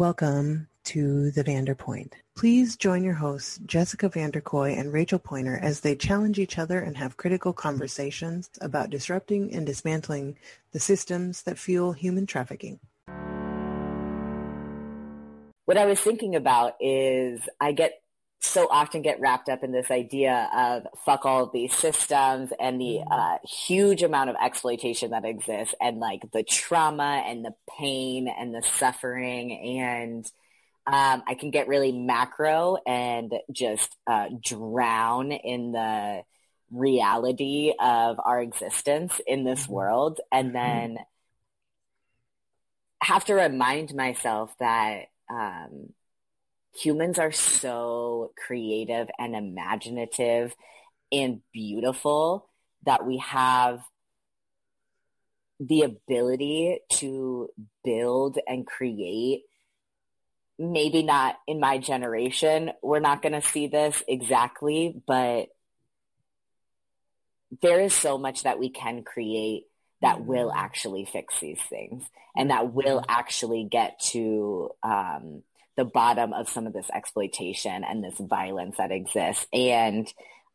Welcome to the VanderPointe. Please join your hosts, Jessyca Vandercoy and Rachel Pointer, as they challenge each other and have critical conversations about disrupting and dismantling the systems that fuel human trafficking. What I was thinking about is I get so often get wrapped up in this idea of fuck all of these systems and the mm-hmm. uh, huge amount of exploitation that exists and like the trauma and the pain and the suffering and um, I can get really macro and just uh, drown in the reality of our existence in this mm-hmm. world and mm-hmm. then have to remind myself that um, humans are so creative and imaginative and beautiful that we have the ability to build and create maybe not in my generation we're not going to see this exactly but there is so much that we can create that mm-hmm. will actually fix these things and that will actually get to um, the bottom of some of this exploitation and this violence that exists. And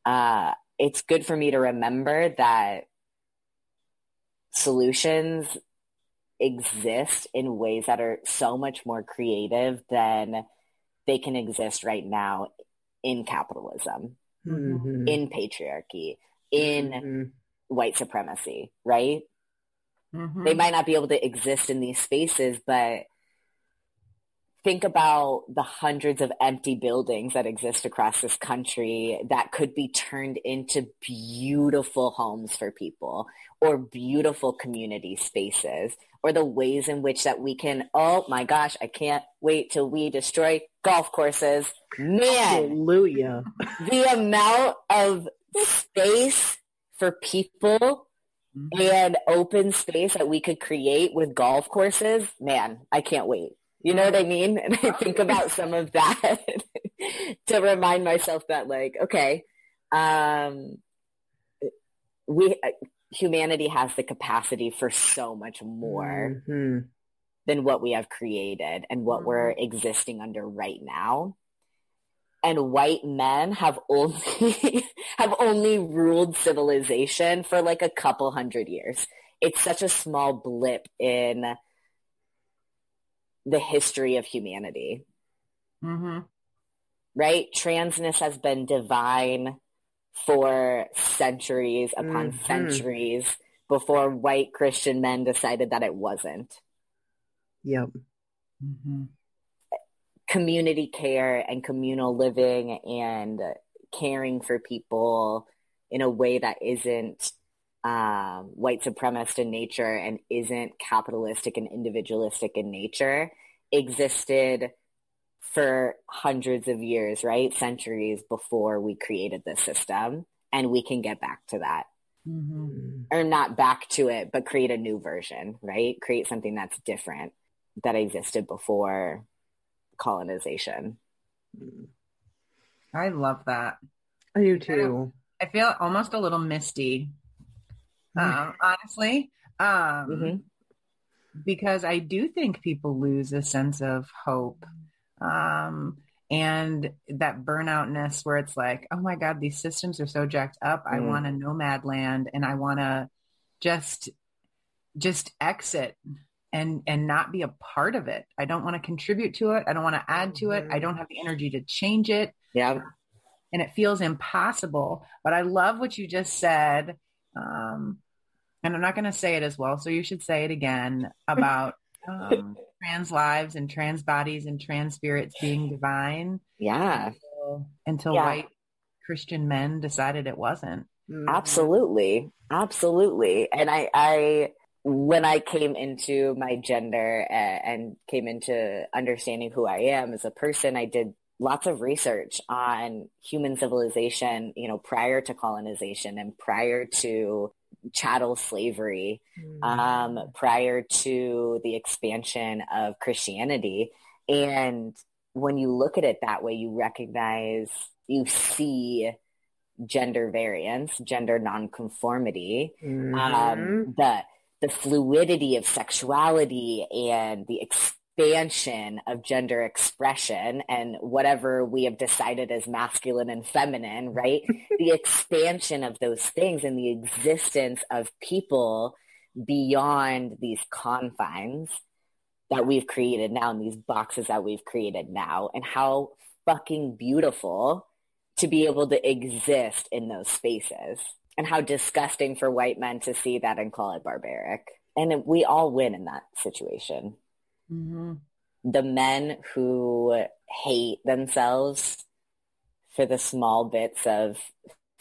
uh, it's good for me to remember that solutions exist in ways that are so much more creative than they can exist right now in capitalism, mm-hmm. in patriarchy, in mm-hmm. white supremacy, right? Mm-hmm. They might not be able to exist in these spaces, but think about the hundreds of empty buildings that exist across this country that could be turned into beautiful homes for people or beautiful community spaces or the ways in which that we can oh my gosh i can't wait till we destroy golf courses. Man hallelujah. the amount of space for people mm-hmm. and open space that we could create with golf courses man i can't wait you know what I mean? And I think about some of that to remind myself that like, okay, um, we, humanity has the capacity for so much more mm-hmm. than what we have created and what mm-hmm. we're existing under right now. And white men have only, have only ruled civilization for like a couple hundred years. It's such a small blip in the history of humanity. Mm-hmm. Right? Transness has been divine for centuries upon mm-hmm. centuries before white Christian men decided that it wasn't. Yep. Mm-hmm. Community care and communal living and caring for people in a way that isn't um, white supremacist in nature and isn't capitalistic and individualistic in nature existed for hundreds of years, right? Centuries before we created this system. And we can get back to that. Mm-hmm. Or not back to it, but create a new version, right? Create something that's different that existed before colonization. I love that. I do too. I feel almost a little misty um, honestly. Um, mm-hmm. Because I do think people lose a sense of hope. Um, and that burnoutness where it's like, oh my God, these systems are so jacked up. Mm. I want a nomad land and I want to just, just exit and, and not be a part of it. I don't want to contribute to it. I don't want to add to it. I mm-hmm. don't have the energy to change it. Yeah. And it feels impossible. But I love what you just said. Um, and I'm not going to say it as well, so you should say it again about um, trans lives and trans bodies and trans spirits being divine. Yeah. Until, until yeah. white Christian men decided it wasn't. Mm-hmm. Absolutely. Absolutely. And I, I, when I came into my gender and came into understanding who I am as a person, I did lots of research on human civilization, you know, prior to colonization and prior to chattel slavery mm. um, prior to the expansion of Christianity. And when you look at it that way, you recognize, you see gender variance, gender nonconformity, mm-hmm. um, the the fluidity of sexuality and the ex- expansion of gender expression and whatever we have decided as masculine and feminine, right? the expansion of those things and the existence of people beyond these confines that we've created now and these boxes that we've created now and how fucking beautiful to be able to exist in those spaces and how disgusting for white men to see that and call it barbaric. And we all win in that situation. Mm-hmm. The men who hate themselves for the small bits of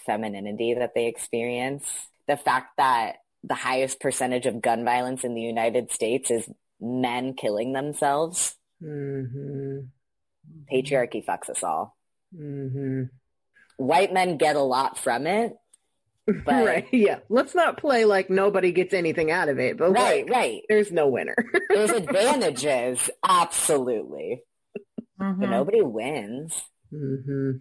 femininity that they experience, the fact that the highest percentage of gun violence in the United States is men killing themselves. Mm-hmm. Patriarchy fucks us all. Mm-hmm. White men get a lot from it, but, right. Yeah. Let's not play like nobody gets anything out of it. But right, like, right. There's no winner. there's advantages, absolutely, mm-hmm. but nobody wins. Mm-hmm.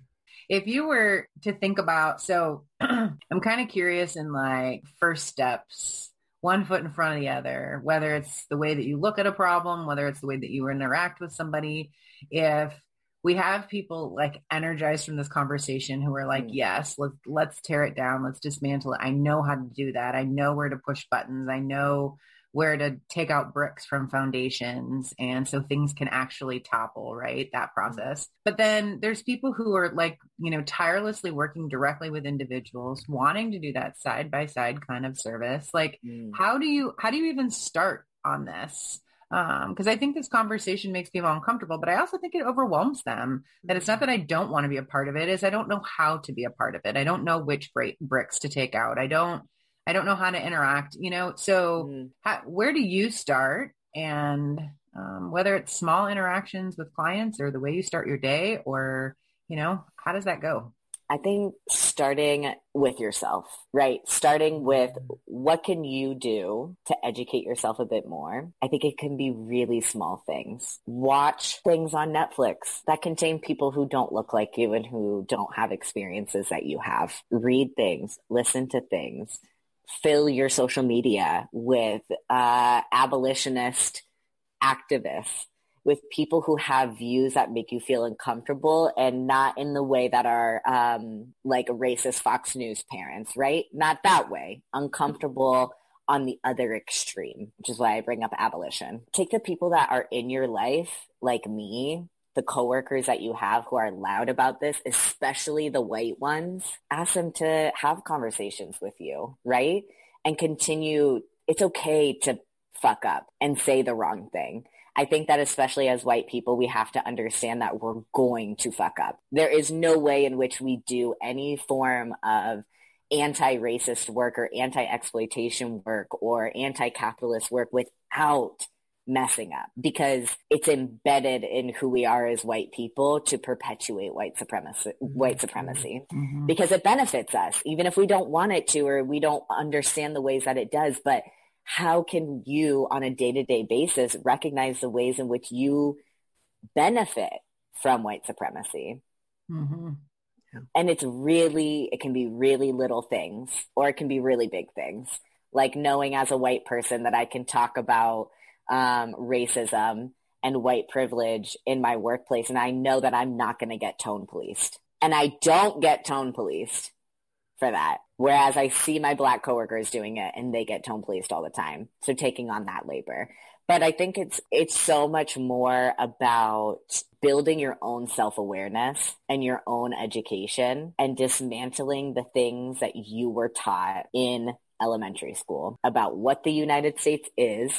If you were to think about, so I'm kind of curious in like first steps, one foot in front of the other, whether it's the way that you look at a problem, whether it's the way that you interact with somebody. If we have people like energized from this conversation who are like, mm. yes, let's let's tear it down, let's dismantle it. I know how to do that. I know where to push buttons. I know where to take out bricks from foundations and so things can actually topple right that mm. process but then there's people who are like you know tirelessly working directly with individuals wanting to do that side by side kind of service like mm. how do you how do you even start on this because um, I think this conversation makes people uncomfortable, but I also think it overwhelms them. That it's not that I don't want to be a part of it; is I don't know how to be a part of it. I don't know which bricks to take out. I don't. I don't know how to interact. You know, so mm. how, where do you start? And um, whether it's small interactions with clients or the way you start your day, or you know, how does that go? I think starting with yourself, right? Starting with what can you do to educate yourself a bit more? I think it can be really small things. Watch things on Netflix that contain people who don't look like you and who don't have experiences that you have. Read things, listen to things, fill your social media with uh, abolitionist activists with people who have views that make you feel uncomfortable and not in the way that are um, like racist Fox News parents, right? Not that way. Uncomfortable on the other extreme, which is why I bring up abolition. Take the people that are in your life, like me, the coworkers that you have who are loud about this, especially the white ones, ask them to have conversations with you, right? And continue. It's okay to fuck up and say the wrong thing. I think that especially as white people, we have to understand that we're going to fuck up. There is no way in which we do any form of anti-racist work or anti-exploitation work or anti-capitalist work without messing up because it's embedded in who we are as white people to perpetuate white supremacy white supremacy mm-hmm. because it benefits us even if we don't want it to or we don't understand the ways that it does but how can you on a day-to-day basis recognize the ways in which you benefit from white supremacy mm-hmm. yeah. and it's really it can be really little things or it can be really big things like knowing as a white person that i can talk about um, racism and white privilege in my workplace and i know that i'm not going to get tone policed and i don't get tone policed for that Whereas I see my black coworkers doing it and they get tone policed all the time. So taking on that labor. But I think it's it's so much more about building your own self-awareness and your own education and dismantling the things that you were taught in elementary school about what the United States is,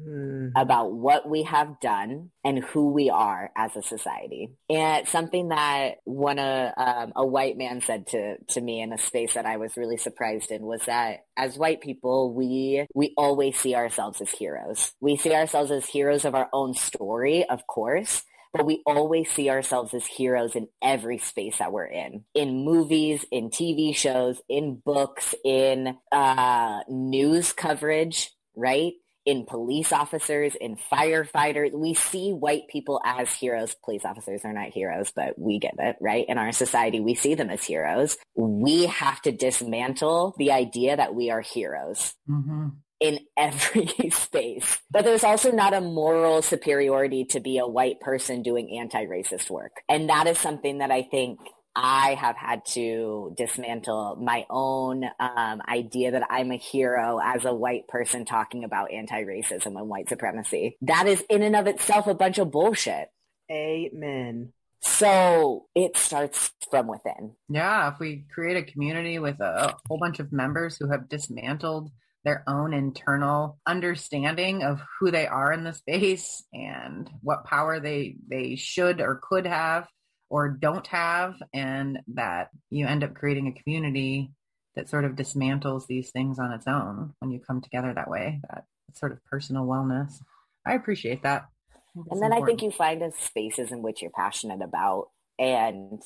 mm-hmm. about what we have done and who we are as a society. And something that one uh, um, a white man said to to me in a space that I was really surprised in was that as white people, we we always see ourselves as heroes. We see ourselves as heroes of our own story, of course, but we always see ourselves as heroes in every space that we're in in movies in tv shows in books in uh, news coverage right in police officers, in firefighters. We see white people as heroes. Police officers are not heroes, but we get it, right? In our society, we see them as heroes. We have to dismantle the idea that we are heroes. Mm-hmm. in every space. But there's also not a moral superiority to be a white person doing anti-racist work. And that is something that I think I have had to dismantle my own um, idea that I'm a hero as a white person talking about anti-racism and white supremacy. That is in and of itself a bunch of bullshit. Amen. So it starts from within. Yeah, if we create a community with a whole bunch of members who have dismantled their own internal understanding of who they are in the space and what power they they should or could have or don't have and that you end up creating a community that sort of dismantles these things on its own when you come together that way that sort of personal wellness. I appreciate that. And then important. i think you find the spaces in which you're passionate about and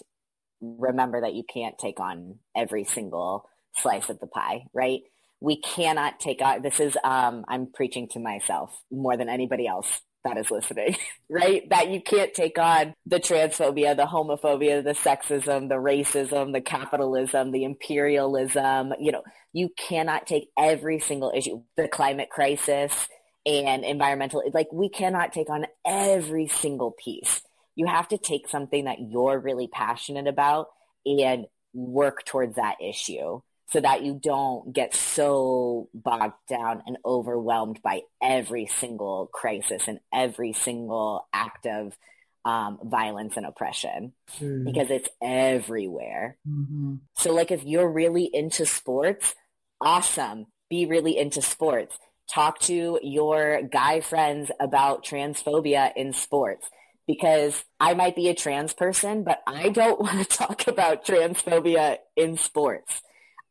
remember that you can't take on every single slice of the pie right? We cannot take on this is um, i'm preaching to myself more than anybody else that is listening, right? That you can't take on the transphobia, the homophobia, the sexism, the racism, the capitalism, the imperialism. You know, you cannot take every single issue, the climate crisis and environmental, like we cannot take on every single piece. You have to take something that you're really passionate about and work towards that issue so that you don't get so bogged down and overwhelmed by every single crisis and every single act of um, violence and oppression mm. because it's everywhere. Mm-hmm. So like if you're really into sports, awesome. Be really into sports. Talk to your guy friends about transphobia in sports because I might be a trans person, but I don't want to talk about transphobia in sports.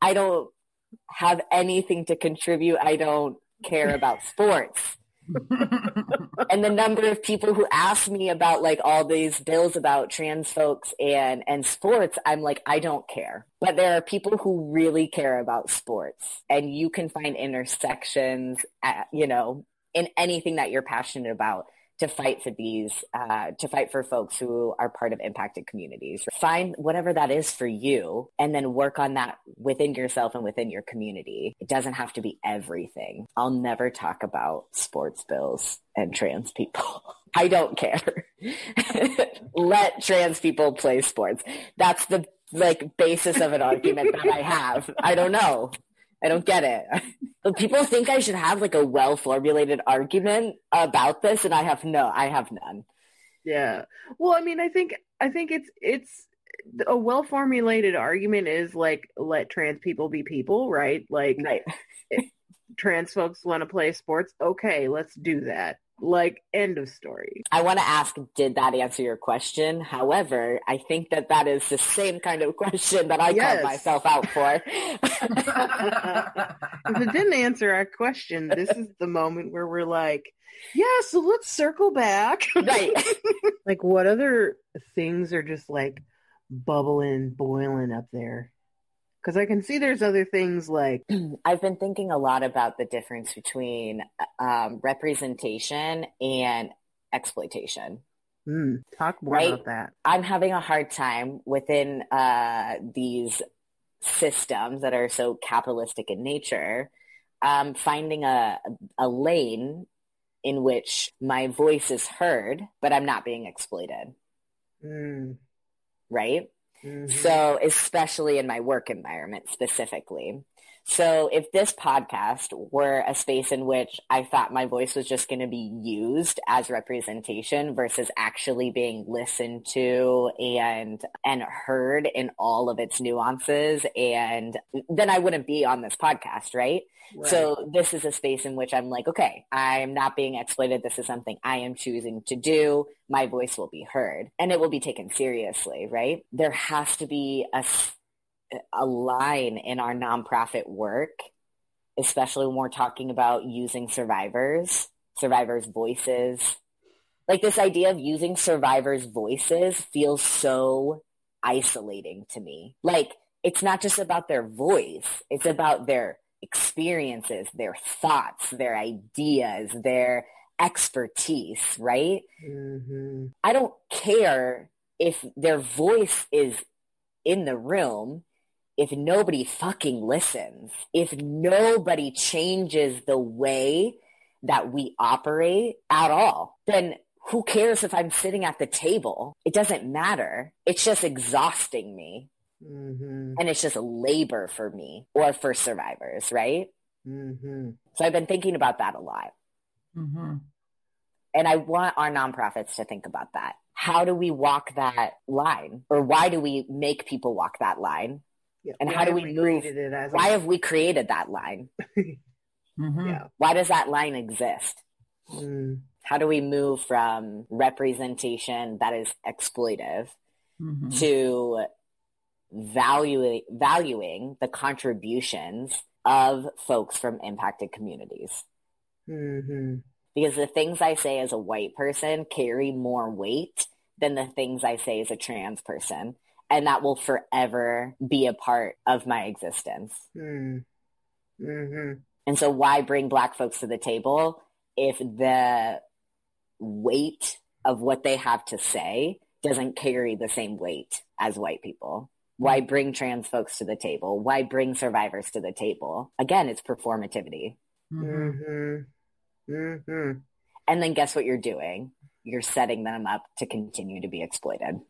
I don't have anything to contribute. I don't care about sports. and the number of people who ask me about like all these bills about trans folks and and sports i'm like i don't care but there are people who really care about sports and you can find intersections at, you know in anything that you're passionate about to fight for these, uh, to fight for folks who are part of impacted communities. Find whatever that is for you and then work on that within yourself and within your community. It doesn't have to be everything. I'll never talk about sports bills and trans people. I don't care. Let trans people play sports. That's the like basis of an argument that I have. I don't know. I don't get it. People think I should have like a well formulated argument about this, and I have no, I have none. Yeah. Well, I mean, I think I think it's it's a well formulated argument is like let trans people be people, right? Like, right. trans folks want to play sports. Okay, let's do that. Like, end of story. I want to ask, did that answer your question? However, I think that that is the same kind of question that I yes. called myself out for. if it didn't answer our question, this is the moment where we're like, yeah, so let's circle back. Right. like, what other things are just like bubbling, boiling up there? Because I can see there's other things like. I've been thinking a lot about the difference between um, representation and exploitation. Mm, talk more right? about that. I'm having a hard time within uh, these systems that are so capitalistic in nature, um, finding a, a lane in which my voice is heard, but I'm not being exploited. Mm. Right? Mm-hmm. So, especially in my work environment specifically. So if this podcast were a space in which I thought my voice was just going to be used as representation versus actually being listened to and and heard in all of its nuances and then I wouldn't be on this podcast, right? So this is a space in which I'm like, okay, I'm not being exploited. This is something I am choosing to do. My voice will be heard and it will be taken seriously, right? There has to be a, a line in our nonprofit work, especially when we're talking about using survivors, survivors' voices. Like this idea of using survivors' voices feels so isolating to me. Like it's not just about their voice. It's about their experiences, their thoughts, their ideas, their expertise, right? Mm-hmm. I don't care if their voice is in the room if nobody fucking listens, if nobody changes the way that we operate at all, then who cares if I'm sitting at the table? It doesn't matter. It's just exhausting me. Mm-hmm. And it's just labor for me or for survivors, right? Mm-hmm. So I've been thinking about that a lot. Mm-hmm. And I want our nonprofits to think about that. How do we walk that line? Or why do we make people walk that line? Yeah. And how do we, we move? why a- have we created that line? mm-hmm. yeah. Why does that line exist? Mm. How do we move from representation that is exploitive mm-hmm. to value, valuing the contributions of folks from impacted communities? Mm-hmm. Because the things I say as a white person carry more weight than the things I say as a trans person and that will forever be a part of my existence. Mm. Mm-hmm. And so why bring black folks to the table if the weight of what they have to say doesn't carry the same weight as white people? Why bring trans folks to the table? Why bring survivors to the table? Again, it's performativity. Mm-hmm. Mm-hmm. And then guess what you're doing? You're setting them up to continue to be exploited.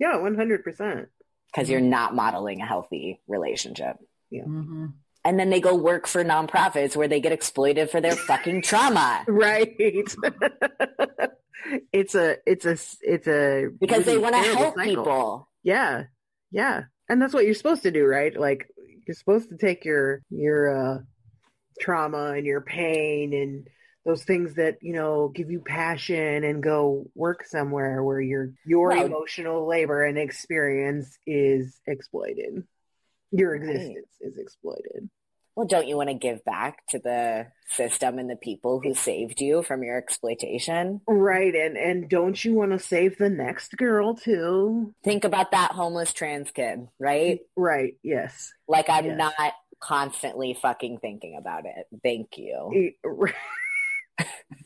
Yeah, 100%. Because you're not modeling a healthy relationship. Yeah. Mm-hmm. And then they go work for nonprofits where they get exploited for their fucking trauma. Right. it's a, it's a, it's a. Because really they want to help cycle. people. Yeah. Yeah. And that's what you're supposed to do, right? Like you're supposed to take your, your, uh, trauma and your pain and those things that you know give you passion and go work somewhere where your your emotional labor and experience is exploited. Your existence right. is exploited. Well don't you want to give back to the system and the people who saved you from your exploitation? Right and and don't you want to save the next girl too? Think about that homeless trans kid right? Right yes. Like i'm yes. not constantly fucking thinking about it. Thank you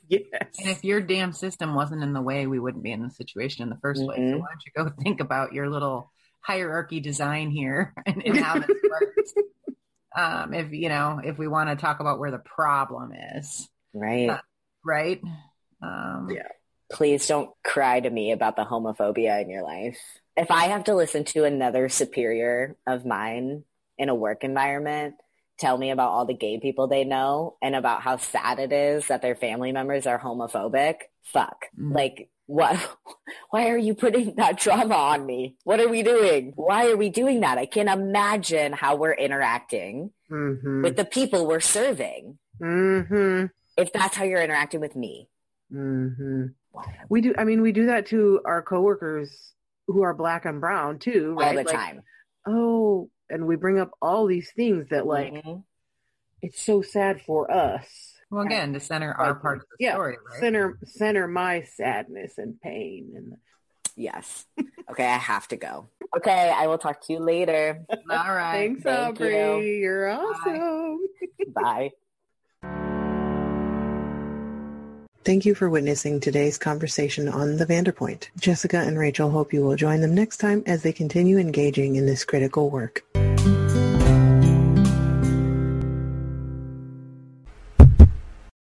yes. And if your damn system wasn't in the way, we wouldn't be in the situation in the 1st mm-hmm. place. So why don't you go think about your little hierarchy design here and, and how this works? um, if you know, if we want to talk about where the problem is, right, uh, right, um, yeah. Please don't cry to me about the homophobia in your life. If I have to listen to another superior of mine in a work environment tell me about all the gay people they know and about how sad it is that their family members are homophobic. Fuck. Mm. Like, what? Why are you putting that trauma on me? What are we doing? Why are we doing that? I can't imagine how we're interacting mm-hmm. with the people we're serving. Mm-hmm. If that's how you're interacting with me. Mm-hmm. We do. I mean, we do that to our coworkers who are black and brown too, right? All the like, time. Oh, and we bring up all these things that like mm-hmm. it's so sad for us. Well, again, to center our part of the yeah, story, right? Center center my sadness and pain and yes. Okay, I have to go. Okay, I will talk to you later. All right. Thanks, Thank Aubrey. You. are awesome. Bye. Thank you for witnessing today's conversation on the VanderPointe. Jessyca and Rachel hope you will join them next time as they continue engaging in this critical work.